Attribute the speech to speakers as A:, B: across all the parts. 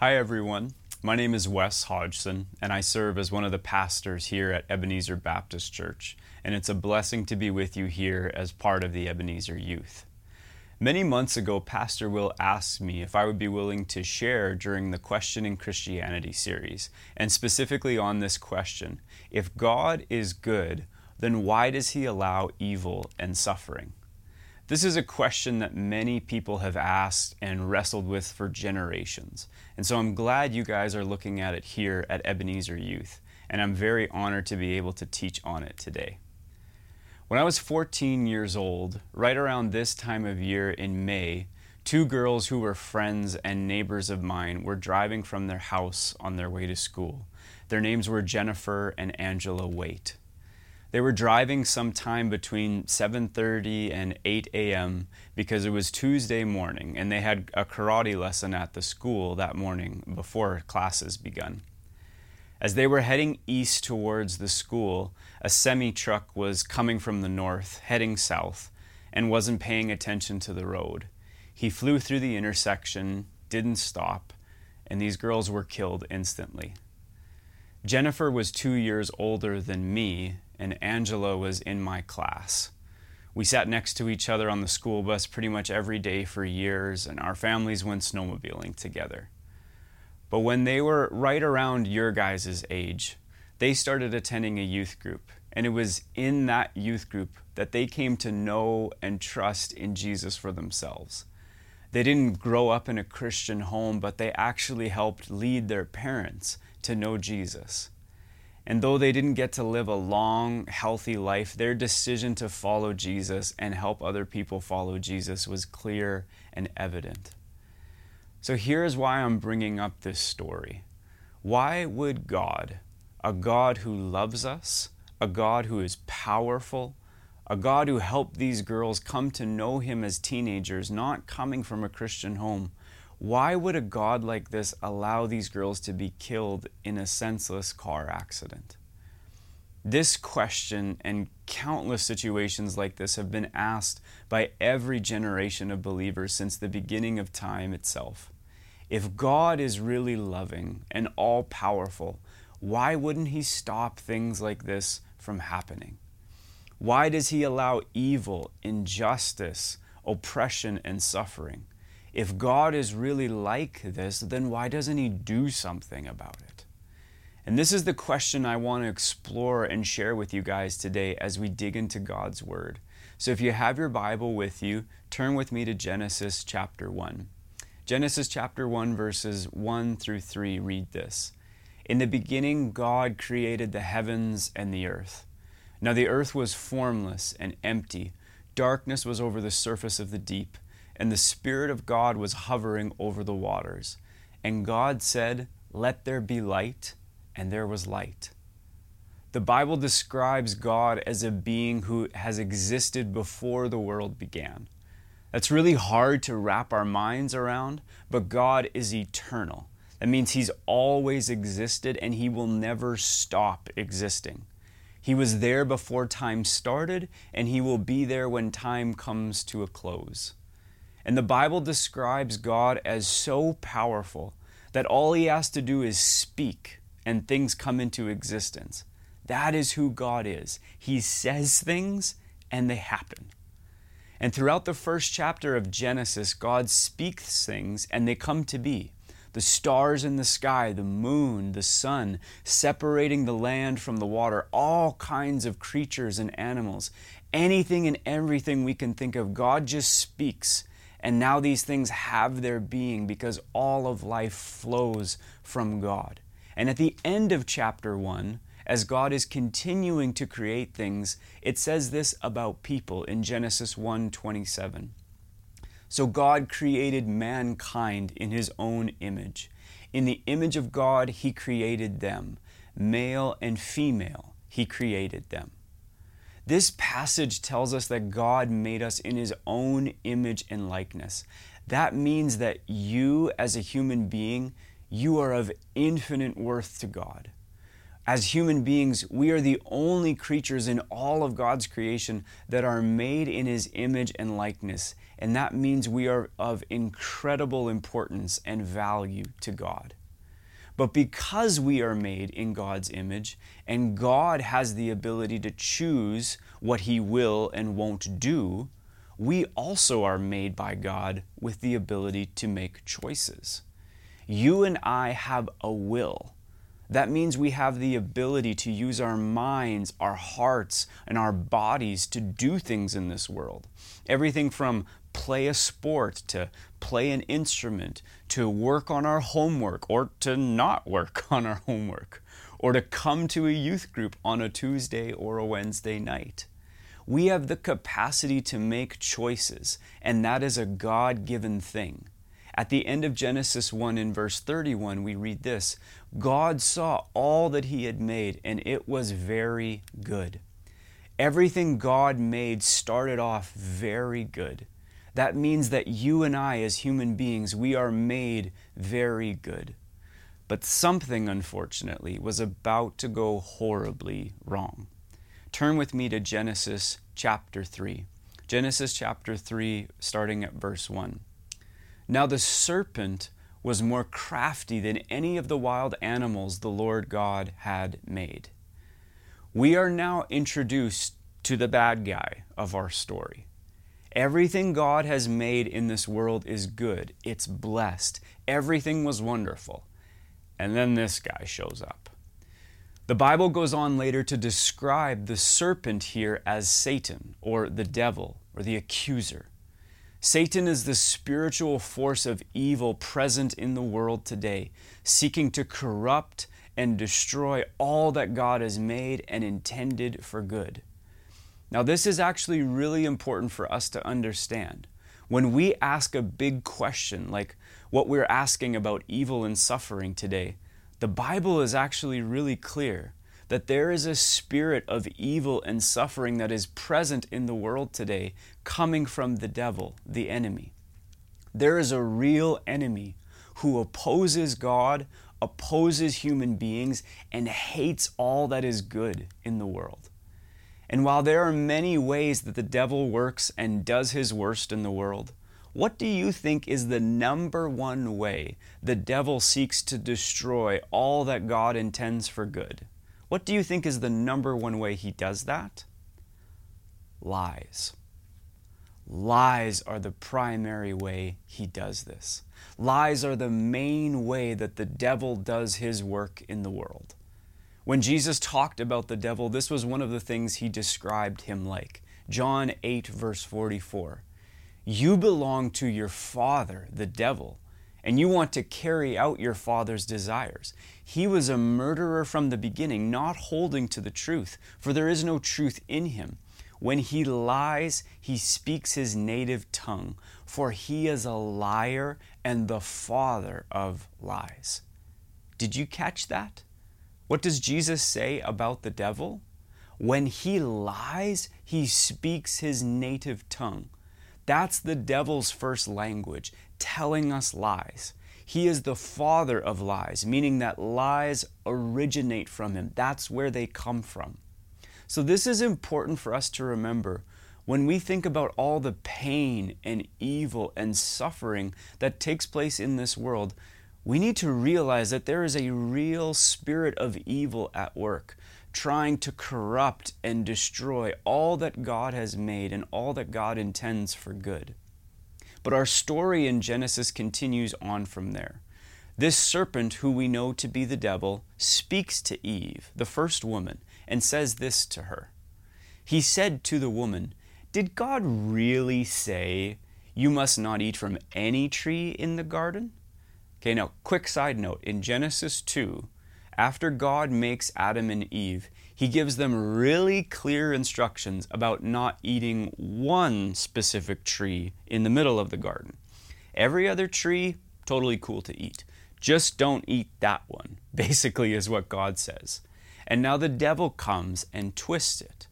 A: Hi, everyone. My name is Wes Hodgson, and I serve as one of the pastors here at Ebenezer Baptist Church. And it's a blessing to be with you here as part of the Ebenezer Youth. Many months ago, Pastor Will asked me if I would be willing to share during the Questioning Christianity series, and specifically on this question if God is good, then why does he allow evil and suffering? This is a question that many people have asked and wrestled with for generations. And so I'm glad you guys are looking at it here at Ebenezer Youth, and I'm very honored to be able to teach on it today. When I was 14 years old, right around this time of year in May, two girls who were friends and neighbors of mine were driving from their house on their way to school. Their names were Jennifer and Angela Waite. They were driving sometime between 7:30 and 8 a.m. because it was Tuesday morning and they had a karate lesson at the school that morning before classes begun. As they were heading east towards the school, a semi truck was coming from the north, heading south, and wasn't paying attention to the road. He flew through the intersection, didn't stop, and these girls were killed instantly. Jennifer was two years older than me and Angela was in my class. We sat next to each other on the school bus pretty much every day for years, and our families went snowmobiling together. But when they were right around your guys' age, they started attending a youth group. And it was in that youth group that they came to know and trust in Jesus for themselves. They didn't grow up in a Christian home, but they actually helped lead their parents to know Jesus. And though they didn't get to live a long, healthy life, their decision to follow Jesus and help other people follow Jesus was clear and evident. So here's why I'm bringing up this story. Why would God, a God who loves us, a God who is powerful, a God who helped these girls come to know Him as teenagers, not coming from a Christian home, why would a God like this allow these girls to be killed in a senseless car accident? This question and countless situations like this have been asked by every generation of believers since the beginning of time itself. If God is really loving and all powerful, why wouldn't He stop things like this from happening? Why does He allow evil, injustice, oppression, and suffering? If God is really like this, then why doesn't He do something about it? And this is the question I want to explore and share with you guys today as we dig into God's Word. So if you have your Bible with you, turn with me to Genesis chapter 1. Genesis chapter 1, verses 1 through 3 read this In the beginning, God created the heavens and the earth. Now the earth was formless and empty, darkness was over the surface of the deep and the Spirit of God was hovering over the waters. And God said, Let there be light, and there was light. The Bible describes God as a being who has existed before the world began. That's really hard to wrap our minds around, but God is eternal. That means He's always existed and He will never stop existing. He was there before time started, and He will be there when time comes to a close. And the Bible describes God as so powerful that all he has to do is speak and things come into existence. That is who God is. He says things and they happen. And throughout the first chapter of Genesis, God speaks things and they come to be. The stars in the sky, the moon, the sun, separating the land from the water, all kinds of creatures and animals, anything and everything we can think of, God just speaks and now these things have their being because all of life flows from God. And at the end of chapter 1, as God is continuing to create things, it says this about people in Genesis 1:27. So God created mankind in his own image. In the image of God he created them, male and female he created them. This passage tells us that God made us in His own image and likeness. That means that you, as a human being, you are of infinite worth to God. As human beings, we are the only creatures in all of God's creation that are made in His image and likeness, and that means we are of incredible importance and value to God. But because we are made in God's image, and God has the ability to choose what He will and won't do, we also are made by God with the ability to make choices. You and I have a will. That means we have the ability to use our minds, our hearts, and our bodies to do things in this world. Everything from play a sport to play an instrument to work on our homework or to not work on our homework or to come to a youth group on a Tuesday or a Wednesday night. We have the capacity to make choices, and that is a God given thing. At the end of Genesis 1 in verse 31, we read this God saw all that He had made, and it was very good. Everything God made started off very good. That means that you and I, as human beings, we are made very good. But something, unfortunately, was about to go horribly wrong. Turn with me to Genesis chapter 3. Genesis chapter 3, starting at verse 1. Now the serpent was more crafty than any of the wild animals the Lord God had made. We are now introduced to the bad guy of our story. Everything God has made in this world is good, it's blessed, everything was wonderful. And then this guy shows up. The Bible goes on later to describe the serpent here as Satan, or the devil, or the accuser. Satan is the spiritual force of evil present in the world today, seeking to corrupt and destroy all that God has made and intended for good. Now, this is actually really important for us to understand. When we ask a big question like what we're asking about evil and suffering today, the Bible is actually really clear that there is a spirit of evil and suffering that is present in the world today coming from the devil, the enemy. There is a real enemy who opposes God, opposes human beings, and hates all that is good in the world. And while there are many ways that the devil works and does his worst in the world, what do you think is the number one way the devil seeks to destroy all that God intends for good? What do you think is the number one way he does that? Lies. Lies are the primary way he does this. Lies are the main way that the devil does his work in the world. When Jesus talked about the devil, this was one of the things he described him like. John 8, verse 44. You belong to your father, the devil, and you want to carry out your father's desires. He was a murderer from the beginning, not holding to the truth, for there is no truth in him. When he lies, he speaks his native tongue, for he is a liar and the father of lies. Did you catch that? What does Jesus say about the devil? When he lies, he speaks his native tongue. That's the devil's first language, telling us lies. He is the father of lies, meaning that lies originate from him. That's where they come from. So, this is important for us to remember when we think about all the pain and evil and suffering that takes place in this world. We need to realize that there is a real spirit of evil at work trying to corrupt and destroy all that God has made and all that God intends for good. But our story in Genesis continues on from there. This serpent, who we know to be the devil, speaks to Eve, the first woman, and says this to her. He said to the woman, Did God really say you must not eat from any tree in the garden? Okay, now, quick side note in Genesis 2, after God makes Adam and Eve, he gives them really clear instructions about not eating one specific tree in the middle of the garden. Every other tree, totally cool to eat. Just don't eat that one, basically, is what God says. And now the devil comes and twists it.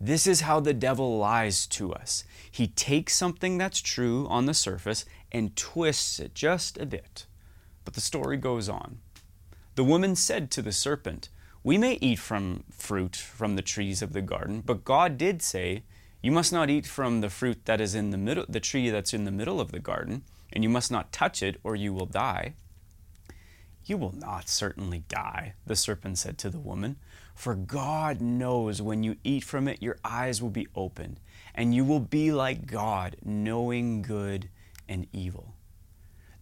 A: This is how the devil lies to us. He takes something that's true on the surface and twists it just a bit. But the story goes on. The woman said to the serpent, We may eat from fruit from the trees of the garden, but God did say, You must not eat from the fruit that is in the middle, the tree that's in the middle of the garden, and you must not touch it, or you will die. You will not certainly die, the serpent said to the woman, for God knows when you eat from it, your eyes will be opened, and you will be like God, knowing good and evil.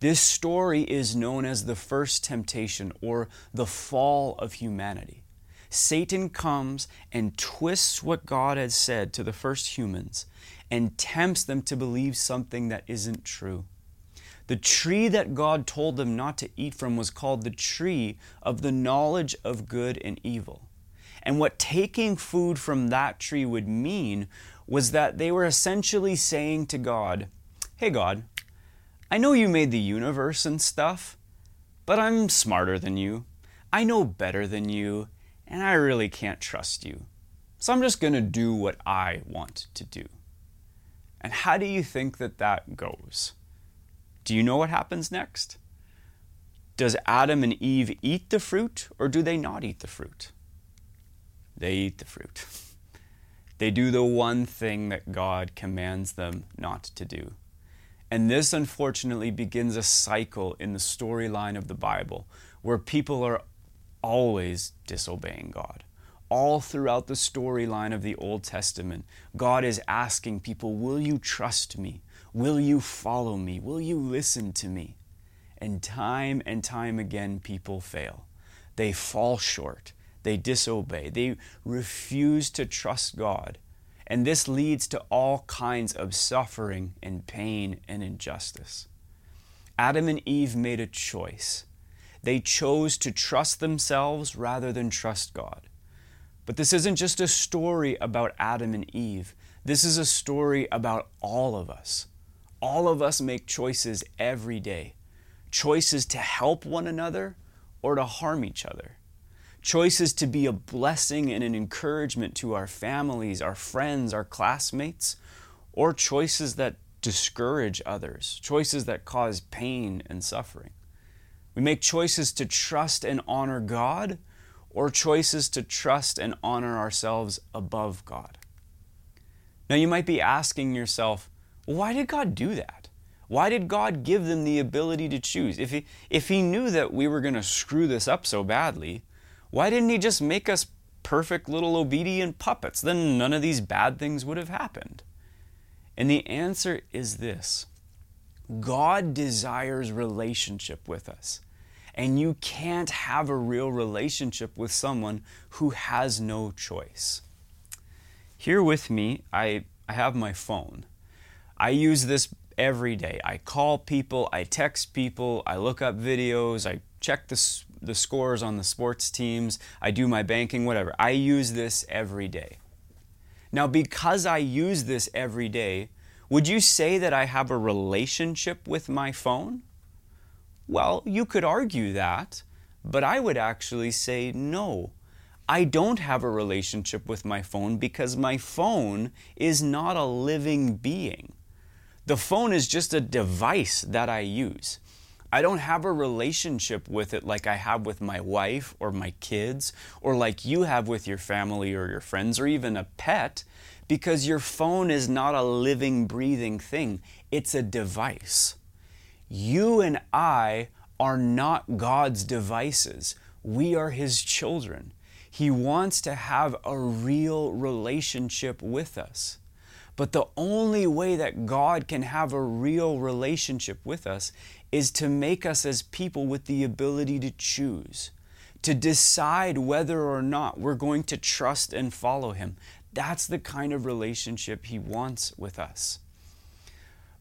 A: This story is known as the first temptation or the fall of humanity. Satan comes and twists what God had said to the first humans and tempts them to believe something that isn't true. The tree that God told them not to eat from was called the tree of the knowledge of good and evil. And what taking food from that tree would mean was that they were essentially saying to God, Hey, God, I know you made the universe and stuff, but I'm smarter than you. I know better than you, and I really can't trust you. So I'm just going to do what I want to do. And how do you think that that goes? Do you know what happens next? Does Adam and Eve eat the fruit or do they not eat the fruit? They eat the fruit. They do the one thing that God commands them not to do. And this, unfortunately, begins a cycle in the storyline of the Bible where people are always disobeying God. All throughout the storyline of the Old Testament, God is asking people, Will you trust me? Will you follow me? Will you listen to me? And time and time again, people fail. They fall short. They disobey. They refuse to trust God. And this leads to all kinds of suffering and pain and injustice. Adam and Eve made a choice. They chose to trust themselves rather than trust God. But this isn't just a story about Adam and Eve. This is a story about all of us. All of us make choices every day choices to help one another or to harm each other choices to be a blessing and an encouragement to our families, our friends, our classmates, or choices that discourage others, choices that cause pain and suffering. We make choices to trust and honor God or choices to trust and honor ourselves above God. Now, you might be asking yourself, why did God do that? Why did God give them the ability to choose? If He, if he knew that we were going to screw this up so badly, why didn't he just make us perfect little obedient puppets? Then none of these bad things would have happened. And the answer is this God desires relationship with us. And you can't have a real relationship with someone who has no choice. Here with me, I, I have my phone. I use this every day. I call people, I text people, I look up videos, I check the the scores on the sports teams, I do my banking, whatever. I use this every day. Now, because I use this every day, would you say that I have a relationship with my phone? Well, you could argue that, but I would actually say no. I don't have a relationship with my phone because my phone is not a living being. The phone is just a device that I use. I don't have a relationship with it like I have with my wife or my kids or like you have with your family or your friends or even a pet because your phone is not a living, breathing thing. It's a device. You and I are not God's devices. We are His children. He wants to have a real relationship with us. But the only way that God can have a real relationship with us is to make us as people with the ability to choose, to decide whether or not we're going to trust and follow Him. That's the kind of relationship He wants with us.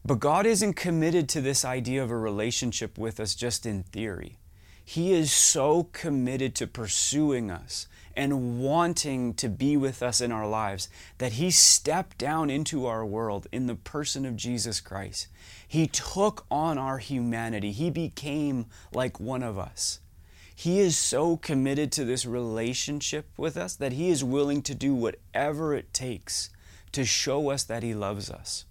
A: But God isn't committed to this idea of a relationship with us just in theory. He is so committed to pursuing us and wanting to be with us in our lives that He stepped down into our world in the person of Jesus Christ. He took on our humanity, He became like one of us. He is so committed to this relationship with us that He is willing to do whatever it takes to show us that He loves us.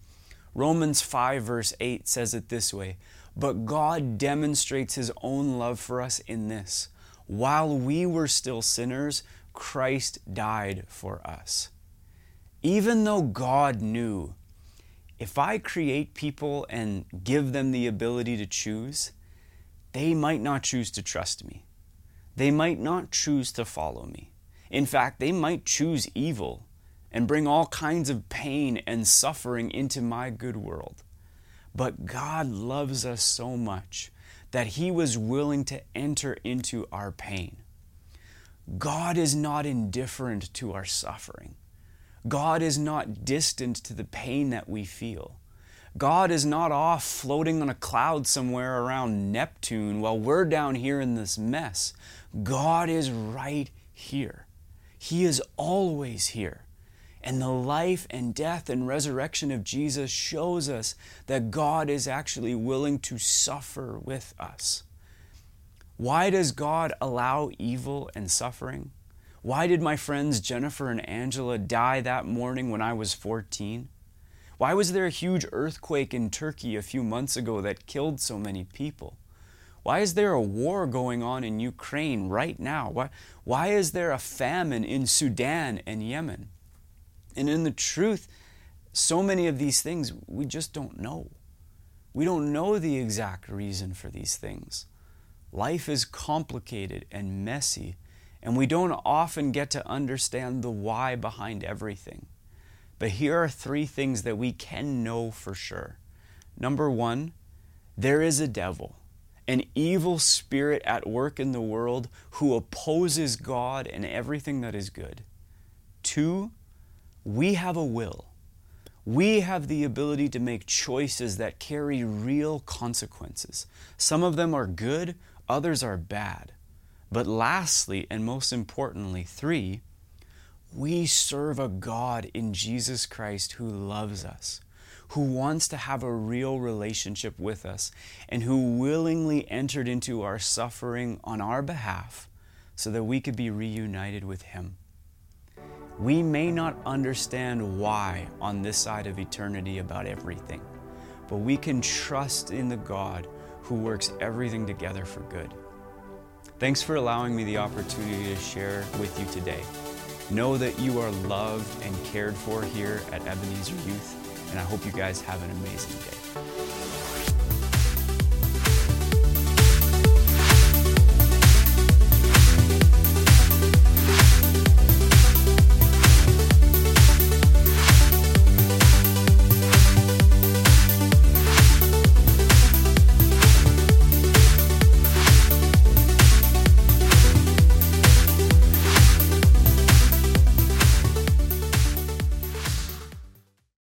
A: Romans 5, verse 8 says it this way But God demonstrates His own love for us in this while we were still sinners, Christ died for us. Even though God knew, if I create people and give them the ability to choose, they might not choose to trust me. They might not choose to follow me. In fact, they might choose evil and bring all kinds of pain and suffering into my good world. But God loves us so much that He was willing to enter into our pain. God is not indifferent to our suffering. God is not distant to the pain that we feel. God is not off floating on a cloud somewhere around Neptune while we're down here in this mess. God is right here. He is always here. And the life and death and resurrection of Jesus shows us that God is actually willing to suffer with us. Why does God allow evil and suffering? Why did my friends Jennifer and Angela die that morning when I was 14? Why was there a huge earthquake in Turkey a few months ago that killed so many people? Why is there a war going on in Ukraine right now? Why, why is there a famine in Sudan and Yemen? And in the truth, so many of these things we just don't know. We don't know the exact reason for these things. Life is complicated and messy, and we don't often get to understand the why behind everything. But here are three things that we can know for sure. Number one, there is a devil, an evil spirit at work in the world who opposes God and everything that is good. Two, we have a will. We have the ability to make choices that carry real consequences. Some of them are good, others are bad. But lastly, and most importantly, three, we serve a God in Jesus Christ who loves us, who wants to have a real relationship with us, and who willingly entered into our suffering on our behalf so that we could be reunited with Him. We may not understand why on this side of eternity about everything, but we can trust in the God who works everything together for good. Thanks for allowing me the opportunity to share with you today. Know that you are loved and cared for here at Ebenezer Youth, and I hope you guys have an amazing day.